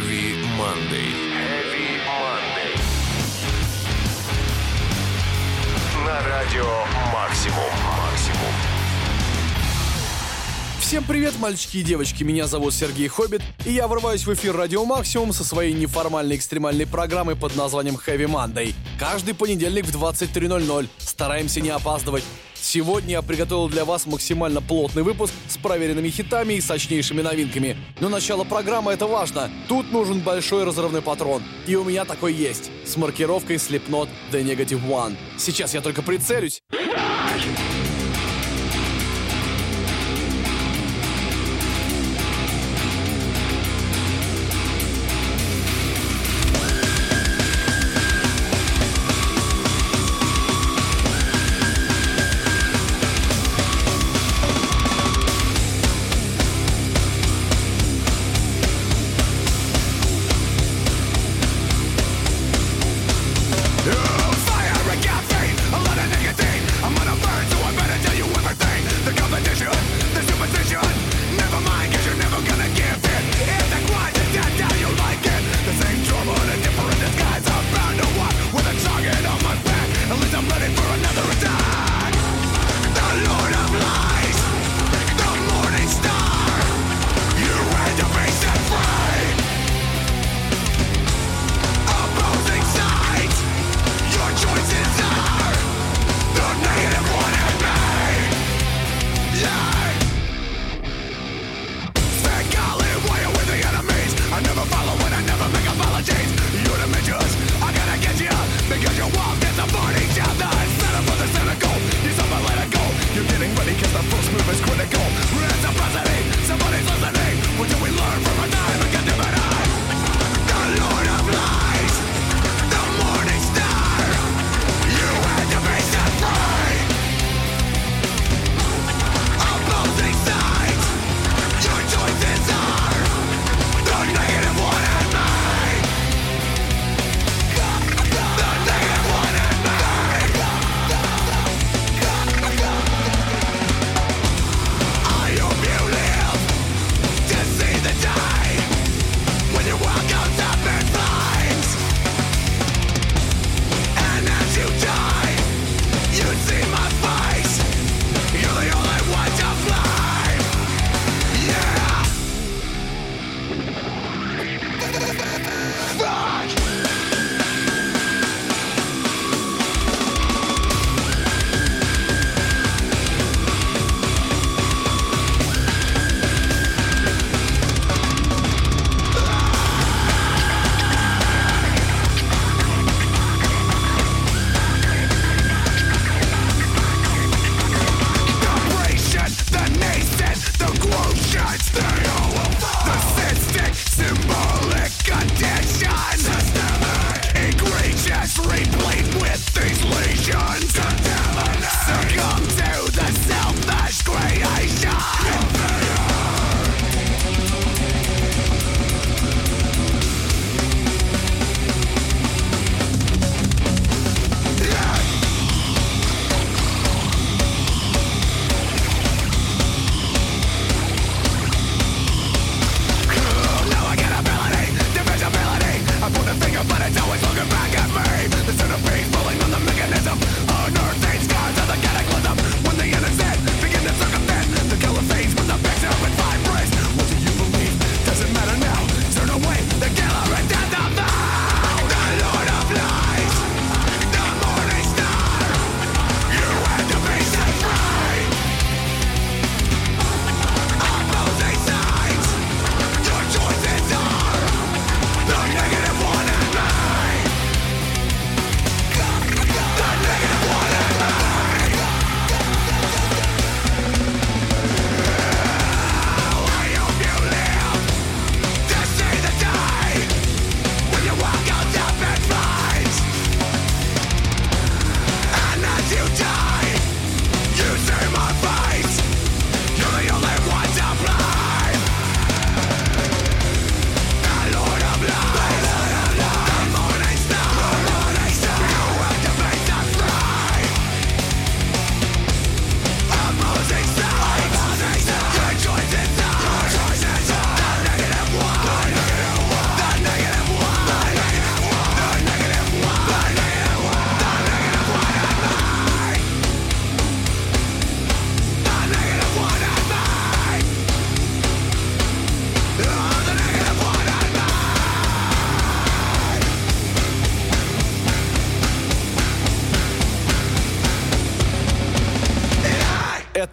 Heavy Monday. Heavy Monday. На радио «Максимум». «Максимум». Всем привет, мальчики и девочки, меня зовут Сергей Хоббит, и я врываюсь в эфир Радио Максимум со своей неформальной экстремальной программой под названием Heavy Monday. Каждый понедельник в 23.00. Стараемся не опаздывать. Сегодня я приготовил для вас максимально плотный выпуск с проверенными хитами и сочнейшими новинками. Но начало программы это важно. Тут нужен большой разрывной патрон. И у меня такой есть. С маркировкой Slipknot The Negative One. Сейчас я только прицелюсь.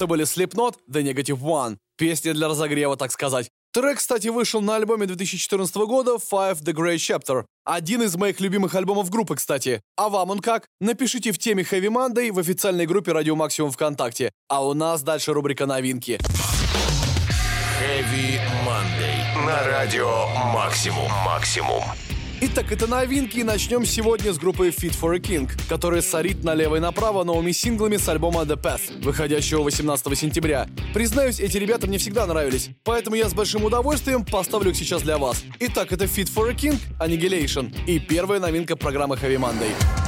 Были Slipknot, The Negative One. Песня для разогрева, так сказать. Трек, кстати, вышел на альбоме 2014 года Five The Great Chapter. Один из моих любимых альбомов группы, кстати. А вам он как? Напишите в теме Heavy Monday в официальной группе Радио Максимум ВКонтакте. А у нас дальше рубрика новинки. Heavy Monday. На радио Максимум. Максимум. Итак, это новинки, и начнем сегодня с группы Fit for a King, которая сорит налево и направо новыми синглами с альбома The Path, выходящего 18 сентября. Признаюсь, эти ребята мне всегда нравились, поэтому я с большим удовольствием поставлю их сейчас для вас. Итак, это Fit for a King, Annihilation, и первая новинка программы Heavy Monday.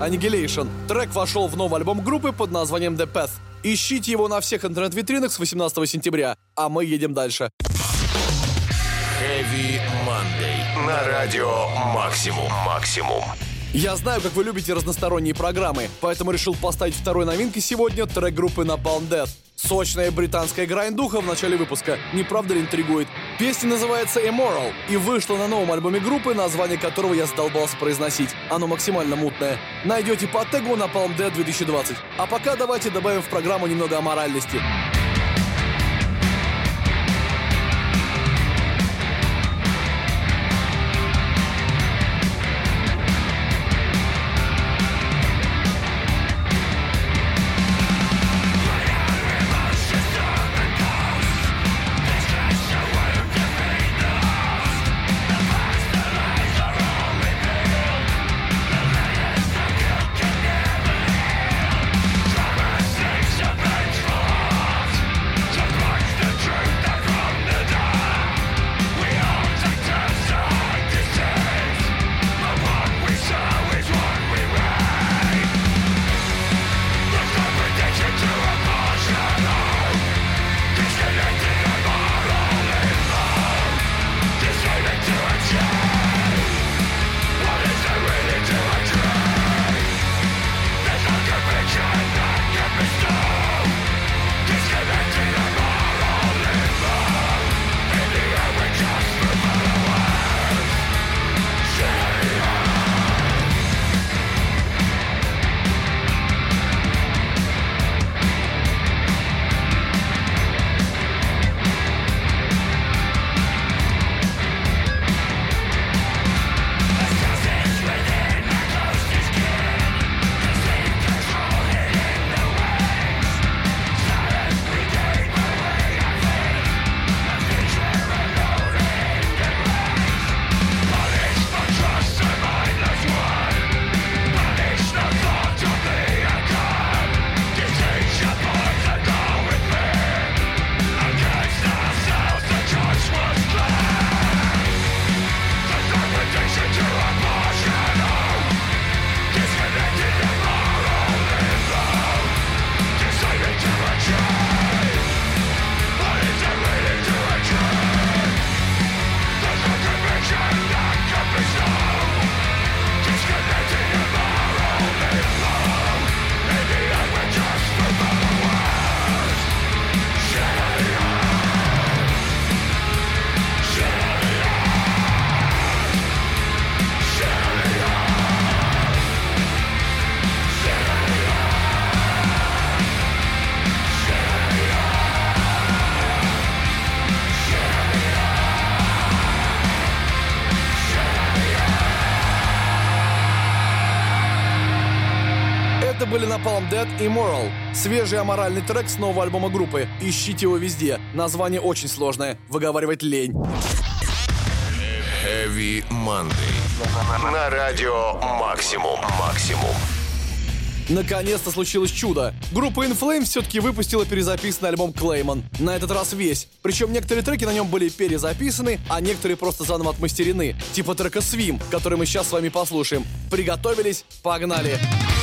Annihilation. Трек вошел в новый альбом группы под названием The Path. Ищите его на всех интернет-витринах с 18 сентября. А мы едем дальше. Heavy Monday. На радио Максимум. Максимум. Я знаю, как вы любите разносторонние программы, поэтому решил поставить второй новинкой сегодня трек группы Napalm Death. Сочная британская грайндуха в начале выпуска, не правда ли интригует? Песня называется Immoral и вышла на новом альбоме группы, название которого я задолбался произносить. Оно максимально мутное. Найдете по тегу на Palm Dead 2020. А пока давайте добавим в программу немного аморальности. Napalm Dead и Moral. Свежий аморальный трек с нового альбома группы. Ищите его везде. Название очень сложное. Выговаривать лень. Heavy Monday. На радио Максимум. Максимум. Наконец-то случилось чудо. Группа In Flames все-таки выпустила перезаписанный альбом Clayman. На этот раз весь. Причем некоторые треки на нем были перезаписаны, а некоторые просто заново отмастерены. Типа трека Swim, который мы сейчас с вами послушаем. Приготовились? Погнали! Погнали!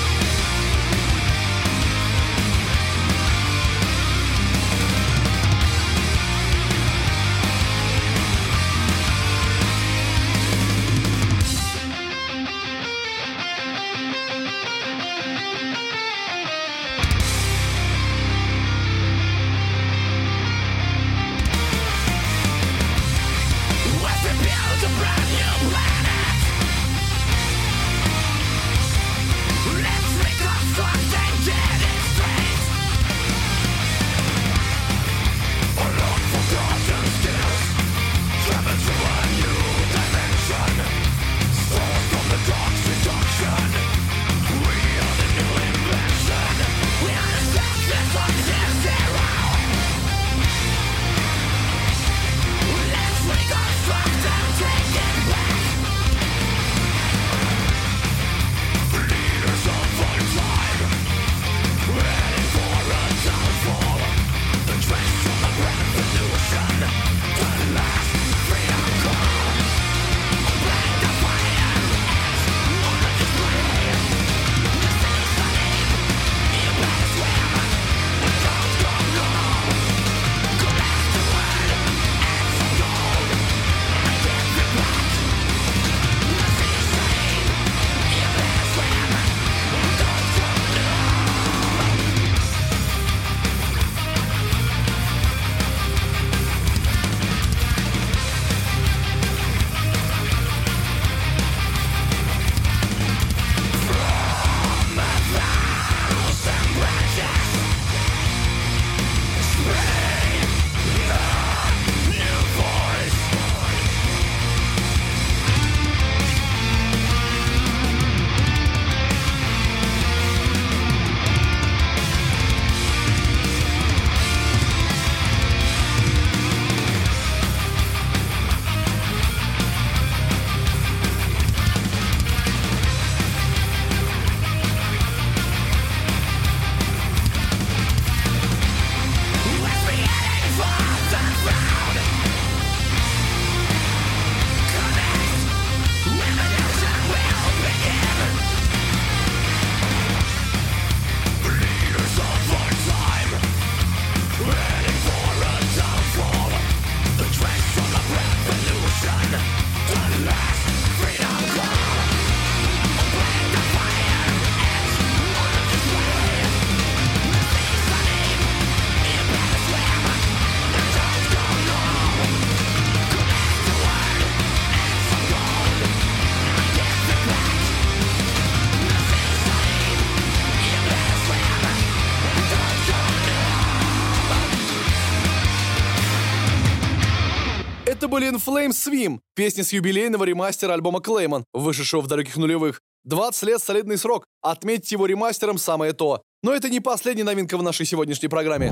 Были In Flames Swim, песня с юбилейного ремастера альбома Clayman, вышедшего в далеких нулевых. 20 лет солидный срок, отметьте его ремастером самое то. Но это не последняя новинка в нашей сегодняшней программе.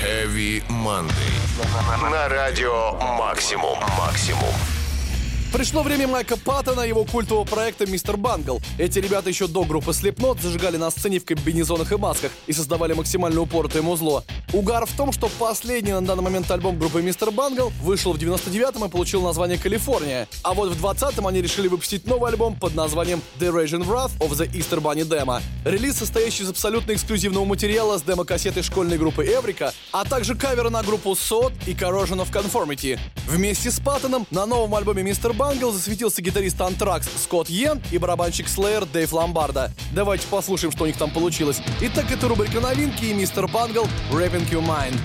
Heavy Monday. На радио Максимум. Максимум. Пришло время Майка Паттона и его культового проекта «Мистер Бангл». Эти ребята еще до группы Slipknot зажигали на сцене в комбинезонах и масках и создавали максимально упоротое музло. Угар в том, что последний на данный момент альбом группы «Мистер Бангл» вышел в 99-м и получил название «Калифорния». А вот в 20-м они решили выпустить новый альбом под названием «The Raging Wrath of the Easter Bunny Demo». Релиз, состоящий из абсолютно эксклюзивного материала с демо-кассетой школьной группы Эврика, а также кавера на группу Sod и Corrosion of Conformity. Вместе с Паттоном на новом альбоме «Мистер Бангл» засветился гитарист Антракс Скотт Йен и барабанщик Slayer Дэйв Ломбарда. Давайте послушаем, что у них там получилось. Итак, это рубрика новинки и «Мистер Бангл» «Rapping Your Mind».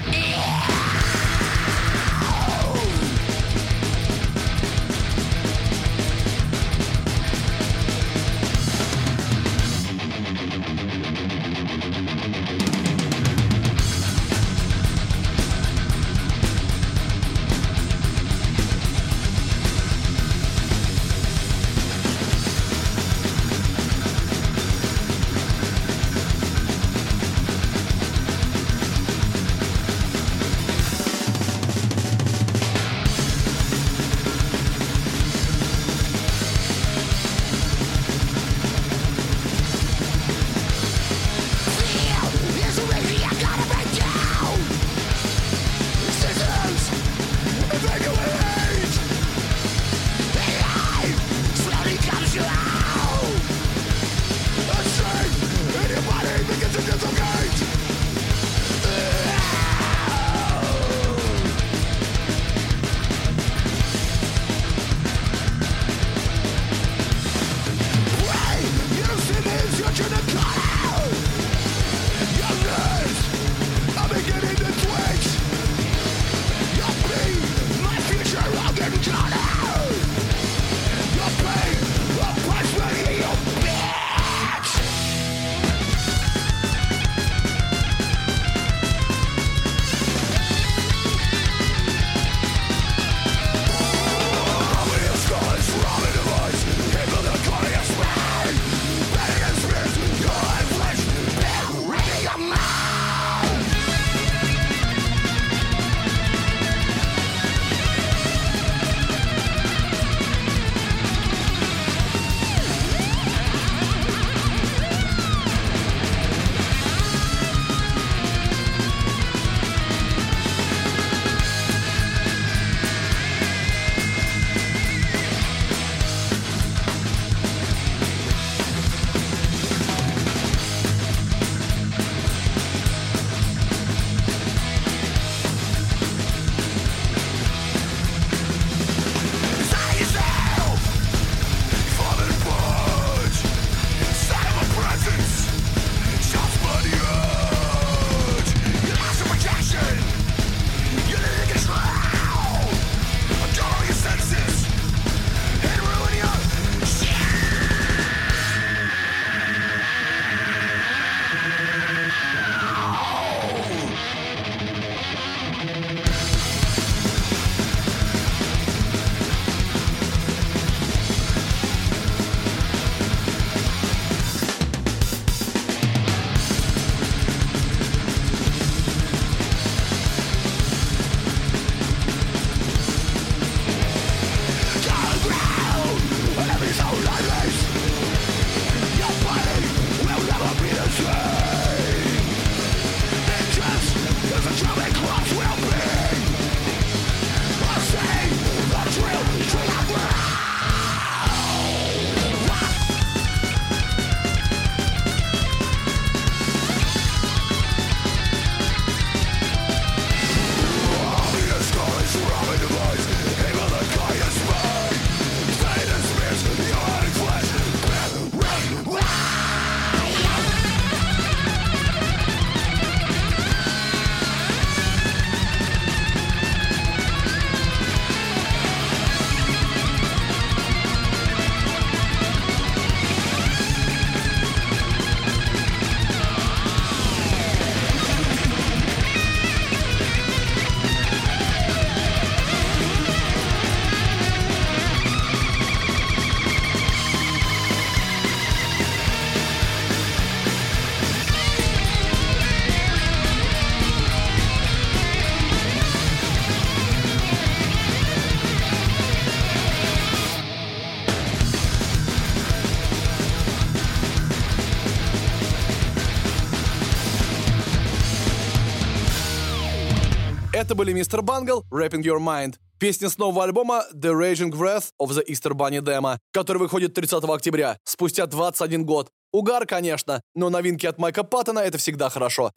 Это были Мистер Бангл, Rapping Your Mind. Песня с нового альбома The Raging Wrath of the Easter Bunny Demo, который выходит 30 октября, спустя 21 год. Угар, конечно, но новинки от Майка Паттона — это всегда хорошо.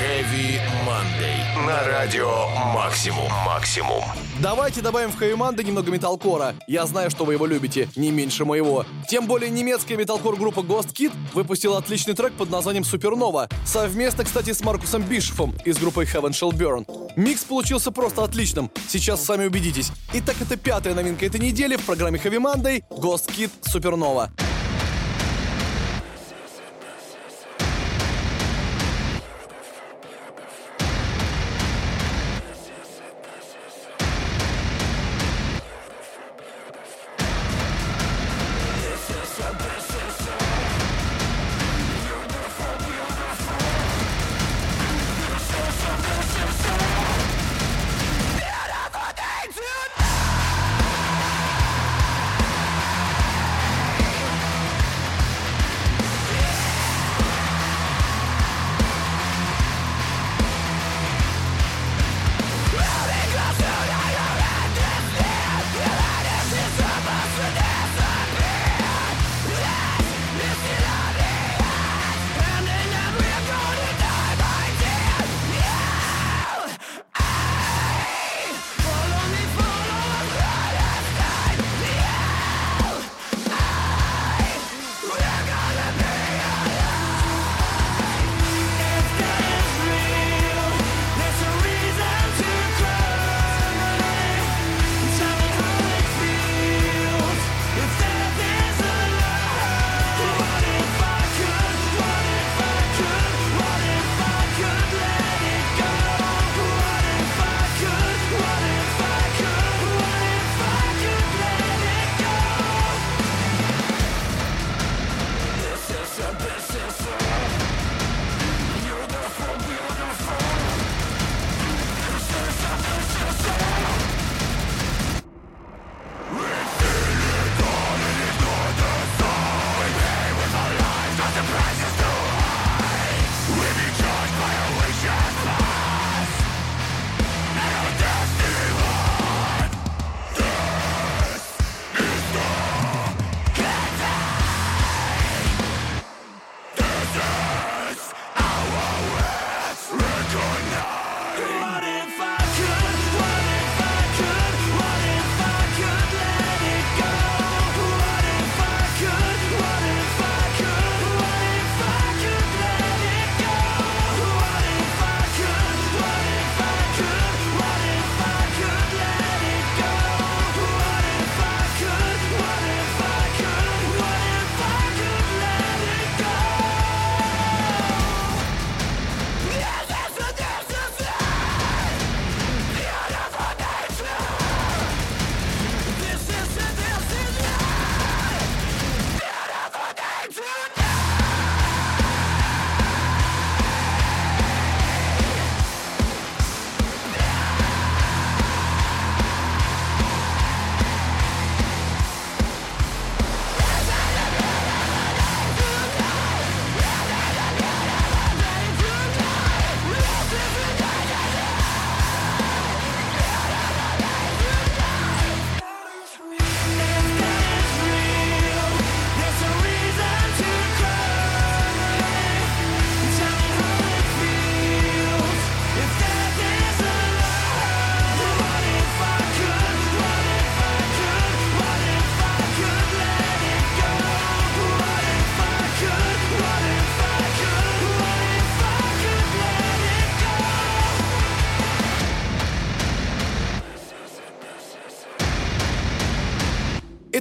Heavy. На радио Максимум. Максимум. Давайте добавим в Хэви немного металкора. Я знаю, что вы его любите, не меньше моего. Тем более немецкая металкор-группа Ghost Kid выпустила отличный трек под названием Супернова. Совместно, кстати, с Маркусом Бишефом из группы Heaven Shall Burn. Микс получился просто отличным. Сейчас сами убедитесь. Итак, это пятая новинка этой недели в программе Heavy Monday Ghost Kid Супернова.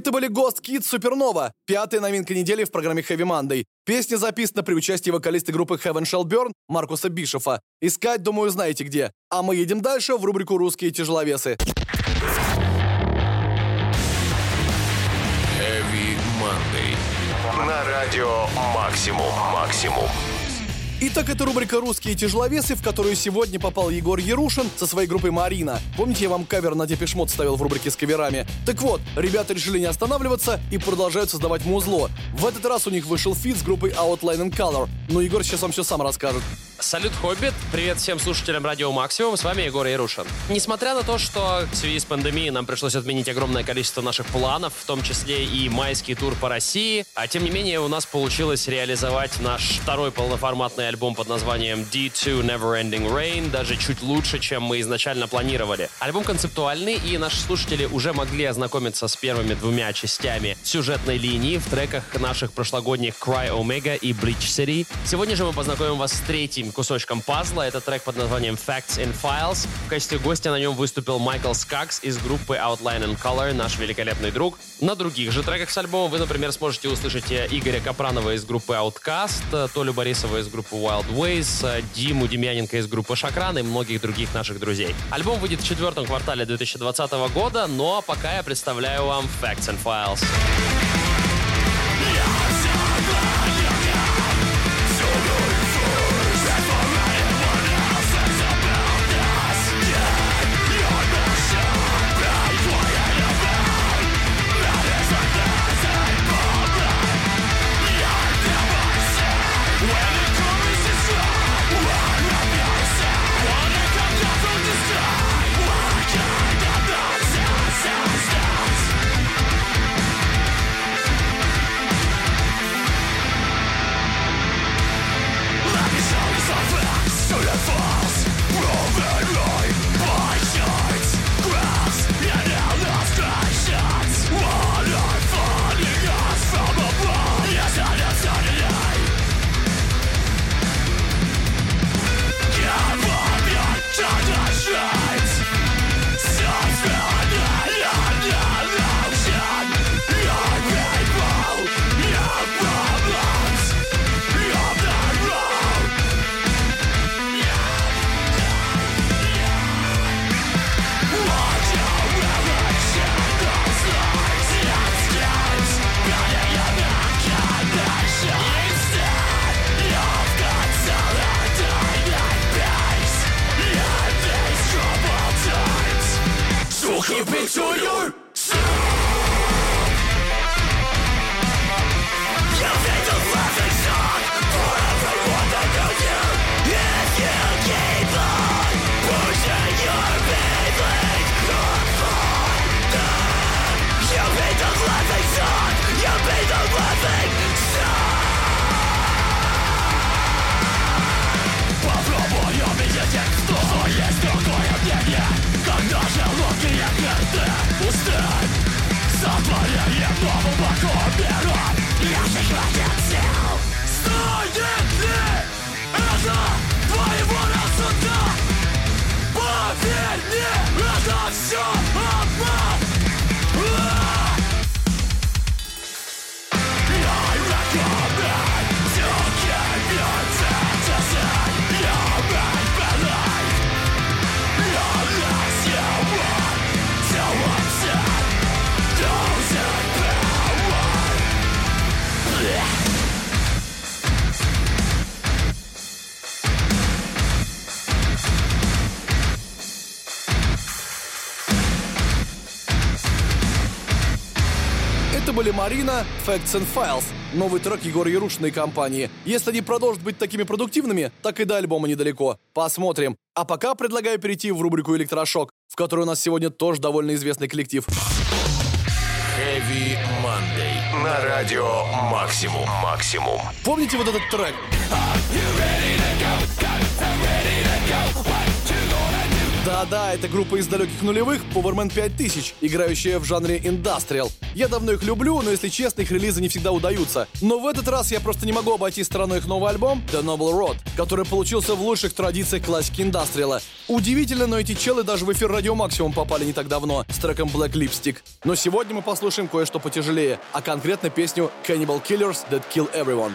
Это были Ghostkid Supernova, пятая новинка недели в программе Heavy Monday. Песня записана при участии вокалиста группы Heaven Shall Burn Маркуса Бишоффа. Искать, думаю, знаете где. А мы едем дальше в рубрику «Русские тяжеловесы». Heavy Monday. На радио «Максимум». «Максимум». Итак, это рубрика «Русские тяжеловесы», в которую сегодня попал Егор Ярушин со своей группой «Марина». Помните, я вам кавер на Depeche Mode ставил в рубрике с каверами? Так вот, ребята решили не останавливаться и продолжают создавать музло. В этот раз у них вышел feat с группой Outline In Color, но Егор сейчас вам все сам расскажет. Салют, Хоббит! Привет всем слушателям Радио Максимум, с вами Егор Ярушин. Несмотря на то, что в связи с пандемией нам пришлось отменить огромное количество наших планов, в том числе и майский тур по России, а тем не менее у нас получилось реализовать наш второй полноформатный альбом под названием D2 Neverending Rain даже чуть лучше, чем мы изначально планировали. Альбом концептуальный, и наши слушатели уже могли ознакомиться с первыми двумя частями сюжетной линии в треках наших прошлогодних Cry Omega и Bleach City. Сегодня же мы познакомим вас с третьим кусочком пазла. Это трек под названием Facts and Files. В качестве гостя на нем выступил Майкл Скакс из группы Outline and Color, наш великолепный друг. На других же треках с альбома вы, например, сможете услышать э, Игоря Капранова из группы Outcast, э, Толю Борисова из группы Wild Ways, э, Диму Демьяненко из группы Шакран и многих других наших друзей. Альбом выйдет в четвертом квартале 2020 года, но пока я представляю вам Facts and Files. Facts and Files, новый трек Егора Ярушиной компании. Если они продолжат быть такими продуктивными, так и до альбома недалеко. Посмотрим. А пока предлагаю перейти в рубрику «Электрошок», в которой у нас сегодня тоже довольно известный коллектив. Heavy Monday. На радио «Максимум». «Максимум». Помните вот этот трек? Go? Go. Да-да, это группа из далеких нулевых, Powerman 5000, играющая в жанре индастриал. Я давно их люблю, но если честно, их релизы не всегда удаются. Но в этот раз я просто не могу обойти стороной их новый альбом The Noble Road, который получился в лучших традициях классики индастриала. Удивительно, но эти челы даже в эфир Радио Максимум попали не так давно с треком Black Lipstick. Но сегодня мы послушаем кое-что потяжелее, а конкретно песню Cannibal Killers That Kill Everyone.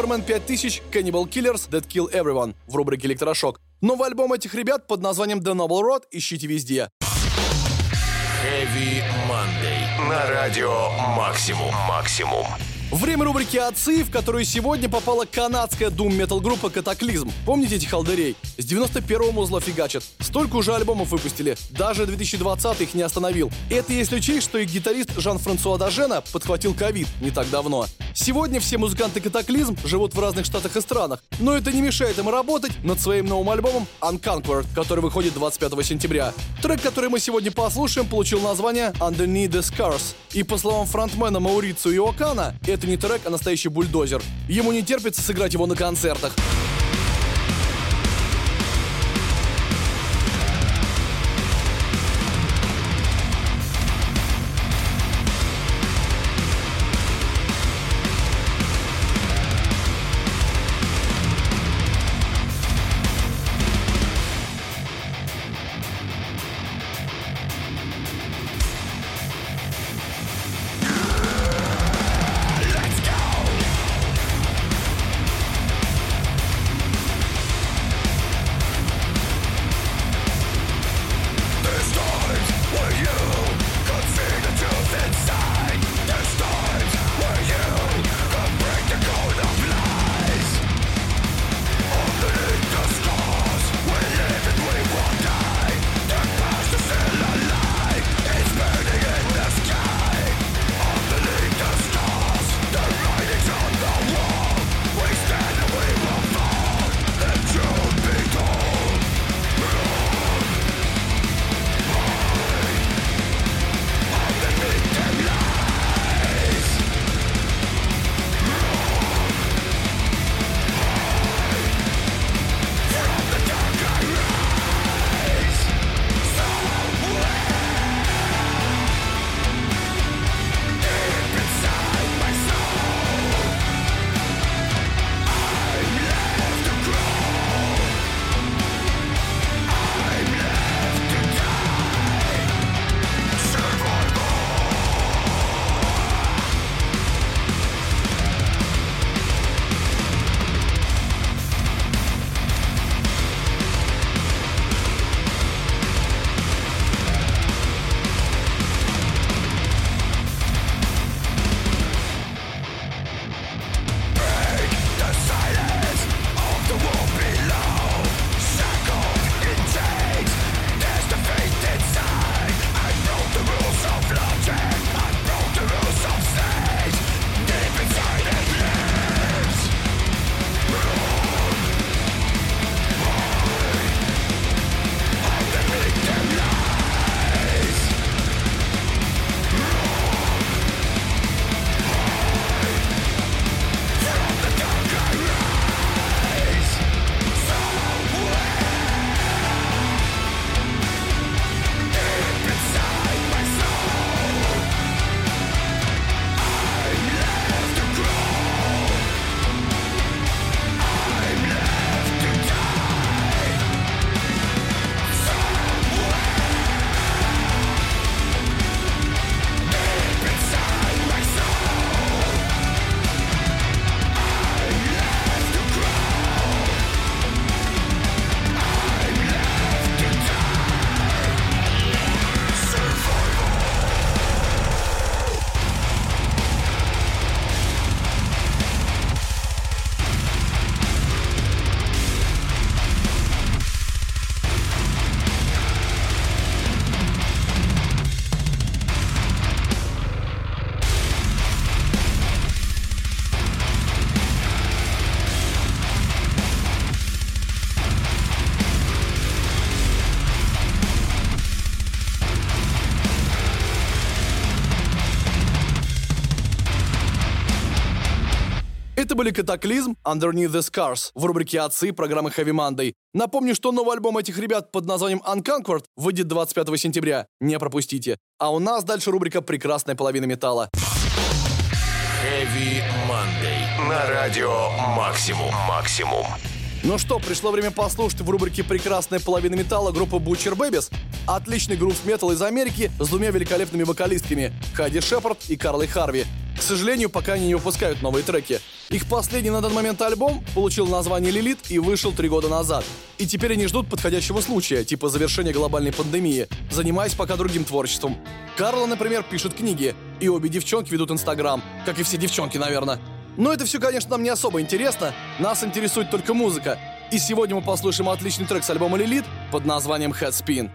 Powerman 5000, Cannibal Killers, That Kill Everyone в рубрике «Электрошок». Новый альбом этих ребят под названием The Noble Road ищите везде. Heavy Monday. На радио Максимум. Максимум. Время рубрики «Отцы», в которую сегодня попала канадская дум-метал группа «Катаклизм». Помните этих халдерей? С 91-го музла фигачат. Столько уже альбомов выпустили. Даже 2020 их не остановил. Это если учесть, что их гитарист Жан-Франсуа Дажена подхватил ковид не так давно. Сегодня все музыканты «Катаклизм» живут в разных штатах и странах. Но это не мешает им работать над своим новым альбомом «Unconquered», который выходит 25 сентября. Трек, который мы сегодня послушаем, получил название «Underneath the Scars». И по словам фронтмена Маурицу Иокана, это не трек, а настоящий бульдозер. Ему не терпится сыграть его на концертах. Были Катаклизм, Underneath the Scars в рубрике «Отцы» программы Heavy Monday. Напомню, что новый альбом этих ребят под названием Unconquered выйдет 25 сентября. Не пропустите. А у нас дальше рубрика «Прекрасная половина металла». Heavy Monday. На радио «Максимум». «Максимум». Ну что, пришло время послушать в рубрике «Прекрасная половина металла» группы Butcher Babies. Отличный грув металл из Америки с двумя великолепными вокалистками – Хайди Шепард и Карлой Харви. К сожалению, пока они не выпускают новые треки. Их последний на данный момент альбом получил название «Лилит» и вышел три года назад. И теперь они ждут подходящего случая, типа завершения глобальной пандемии, занимаясь пока другим творчеством. Карла, например, пишет книги, и обе девчонки ведут Инстаграм, как и все девчонки, наверное. Но это все, конечно, нам не особо интересно. Нас интересует только музыка. И сегодня мы послушаем отличный трек с альбома Lilith под названием Headspin.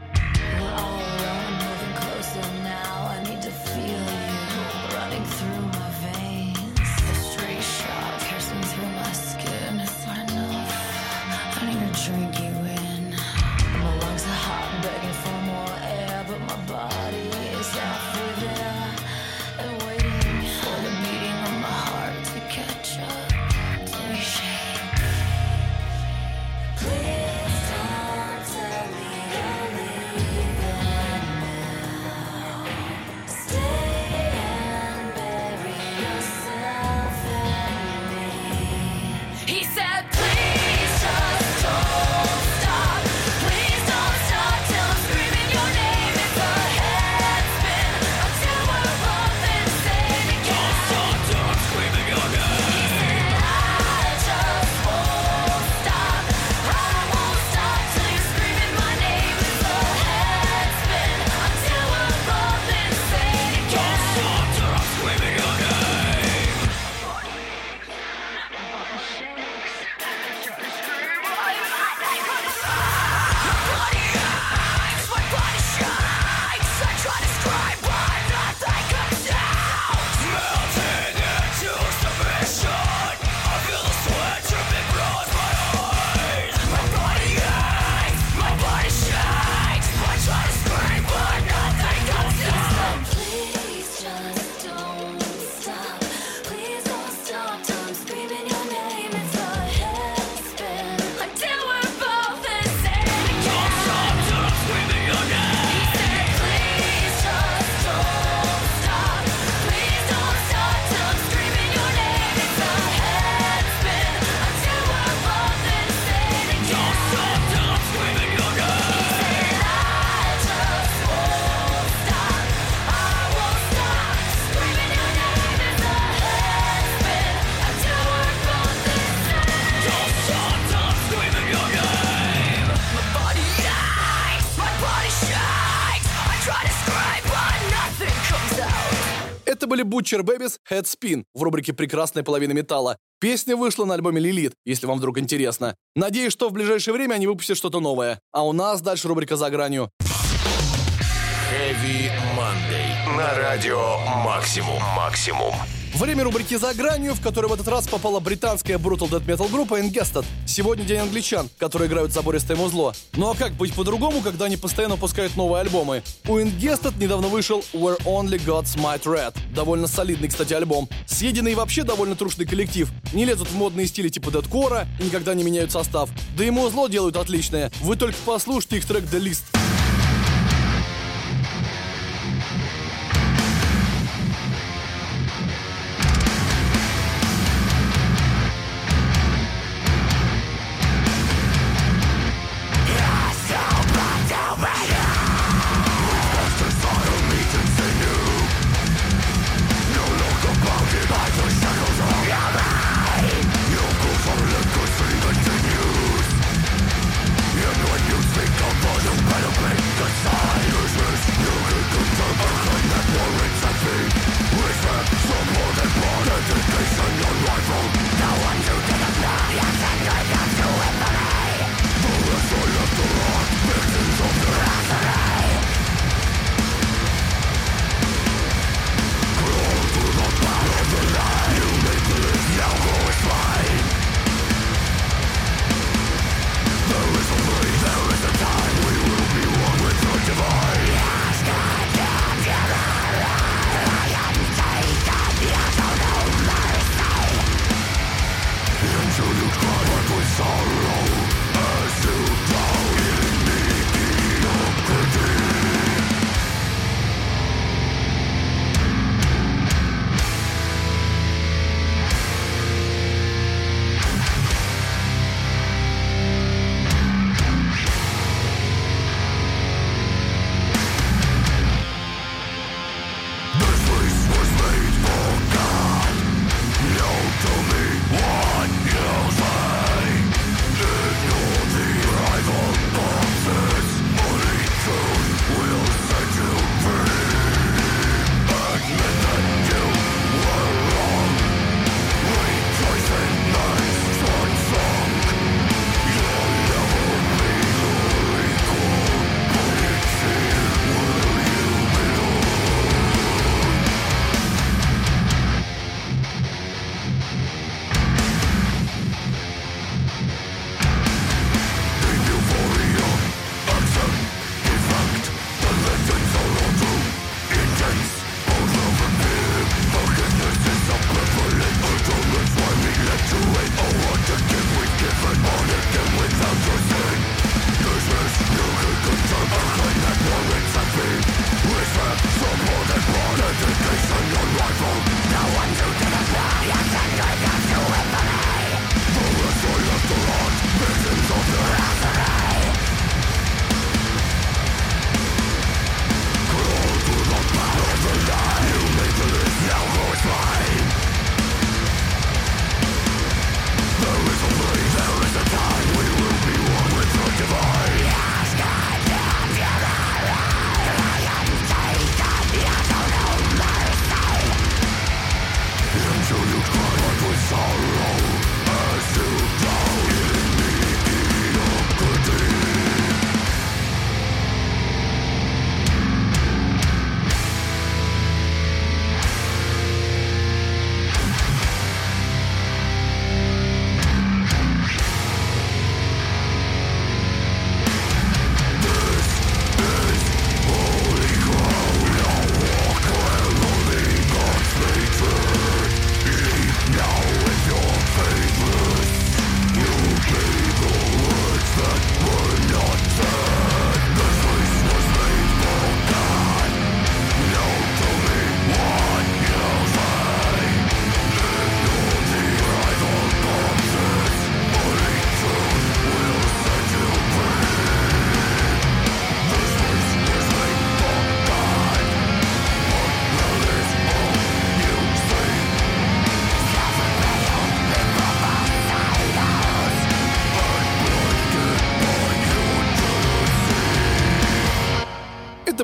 Butcher Babies Head Spin в рубрике «Прекрасная половина металла». Песня вышла на альбоме «Лилит», если вам вдруг интересно. Надеюсь, что в ближайшее время они выпустят что-то новое. А у нас дальше рубрика «За гранью». Heavy Monday. На радио «Максимум». «Максимум». Время рубрики «За гранью», в которой в этот раз попала британская Brutal Death Metal группа Ingested. Сегодня день англичан, которые играют забористое музло. Ну а как быть по-другому, когда они постоянно пускают новые альбомы? У Ingested недавно вышел Where Only Gods Might Red. Довольно солидный, кстати, альбом. Съеденный и вообще довольно трушный коллектив. Не лезут в модные стили типа дедкора и никогда не меняют состав. Да и музло делают отличное. Вы только послушайте их трек «The List». Это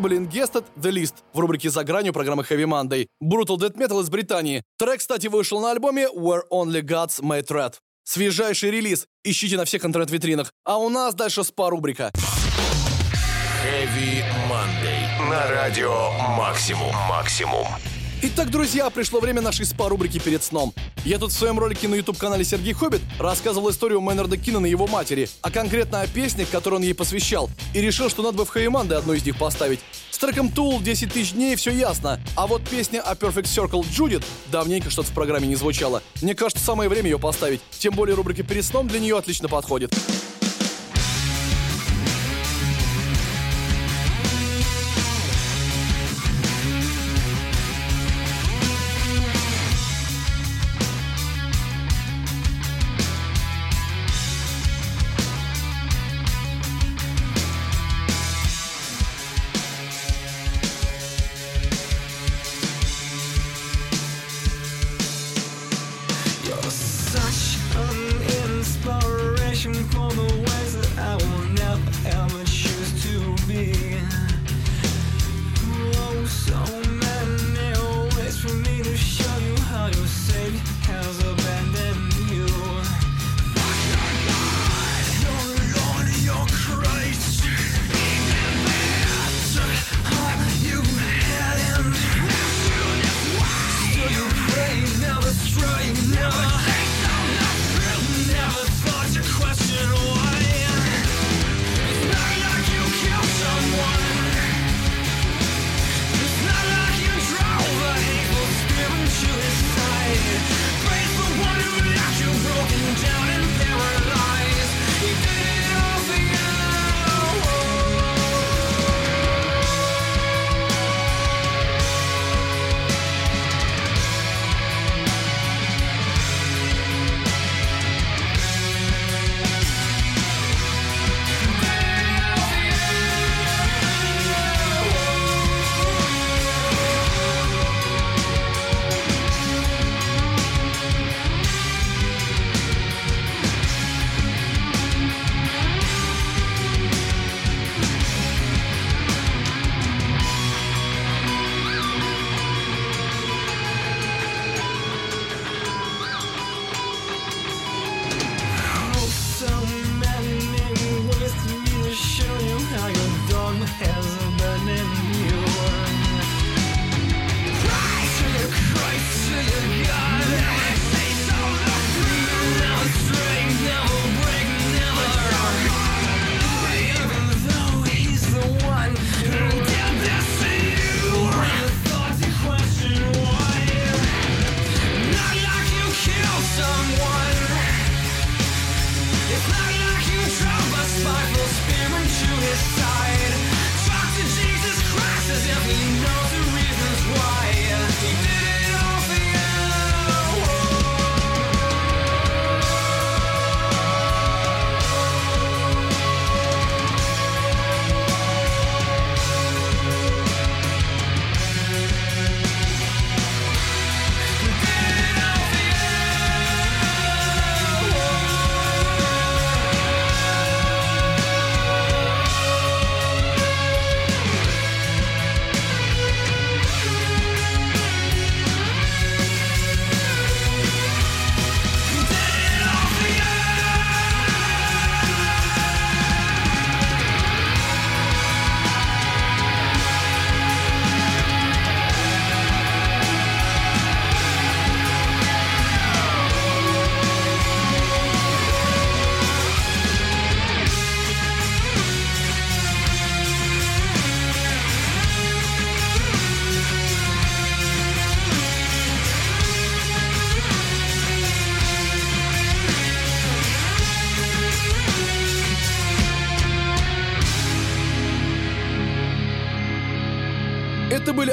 были Ingested, The List в рубрике «За гранью» программы Heavy Monday. Brutal Death Metal из Британии. Трек, кстати, вышел на альбоме Where Only Gods Made Red. Свежайший релиз. Ищите на всех интернет-витринах. А у нас дальше спа-рубрика. Heavy Monday. На радио Максимум. Максимум. Итак, друзья, пришло время нашей спа-рубрики перед сном. Я тут в своем ролике на YouTube-канале Сергей Хоббит рассказывал историю Мэннерда Киннона и его матери, а конкретно о песнях, которые он ей посвящал, и решил, что надо бы в Хейманде одну из них поставить. С треком Tool 10 тысяч дней все ясно, а вот песня о Perfect Circle Judith давненько что-то в программе не звучало. Мне кажется, самое время ее поставить, тем более рубрика перед сном для нее отлично подходит.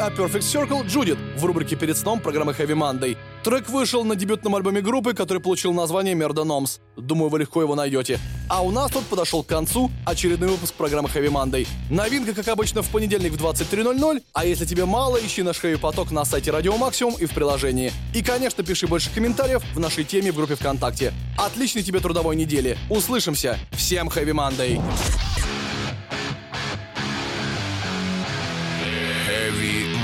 Perfect Circle Judith в рубрике «Перед сном» программы Heavy Monday. Трек вышел на дебютном альбоме группы, который получил название Мерда Номс. Думаю, вы легко его найдете. А у нас тут подошел к концу очередной выпуск программы Heavy Monday. Новинка, как обычно, в понедельник в 23.00, а если тебе мало, ищи наш Heavy Поток на сайте Радио Максимум и в приложении. И, конечно, пиши больше комментариев в нашей теме в группе ВКонтакте. Отличной тебе трудовой недели. Услышимся. Всем Heavy Monday. Heavy